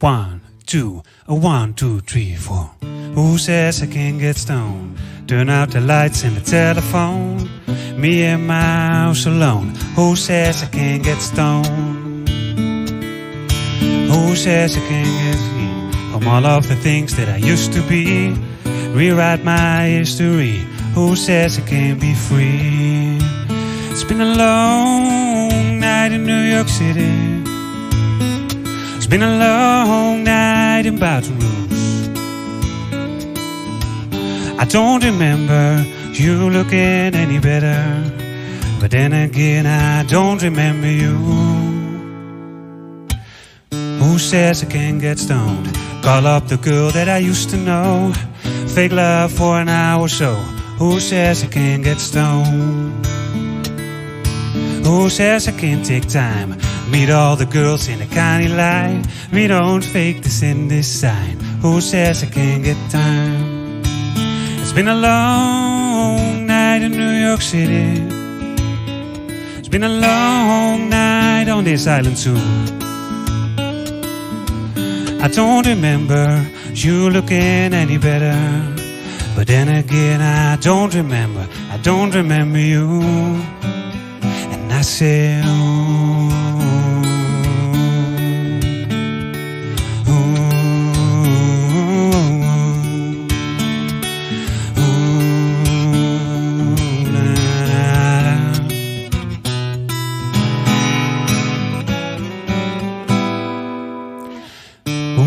One, two, one, two, three, four. Who says I can't get stoned? Turn out the lights and the telephone. Me and my house alone. Who says I can't get stoned? Who says I can't get free from all of the things that I used to be? Rewrite my history. Who says I can't be free? It's been a long night in New York City. Been a long night in Baton Rouge. I don't remember you looking any better. But then again, I don't remember you. Who says I can't get stoned? Call up the girl that I used to know. Fake love for an hour or so. Who says I can't get stoned? Who says I can't take time? Meet all the girls in the county line. We don't fake this in this sign. Who says I can't get time? It's been a long night in New York City. It's been a long night on this island too. I don't remember you looking any better. But then again, I don't remember. I don't remember you. Who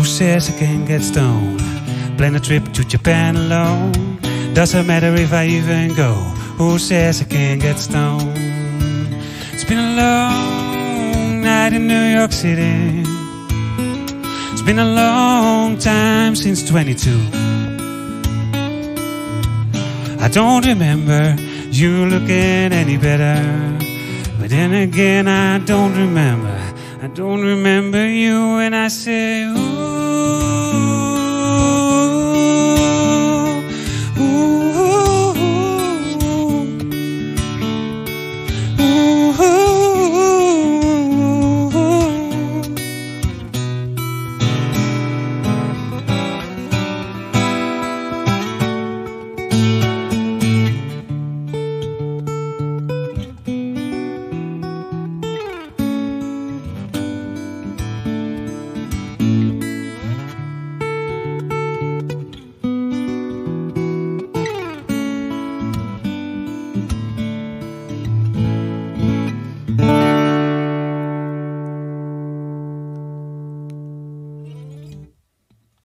says I can't get stoned? Plan a trip to Japan alone. Doesn't matter if I even go. Who says I can't get stoned? It's been a long night in New York City. It's been a long time since 22. I don't remember you looking any better. But then again, I don't remember. I don't remember you when I say, ooh.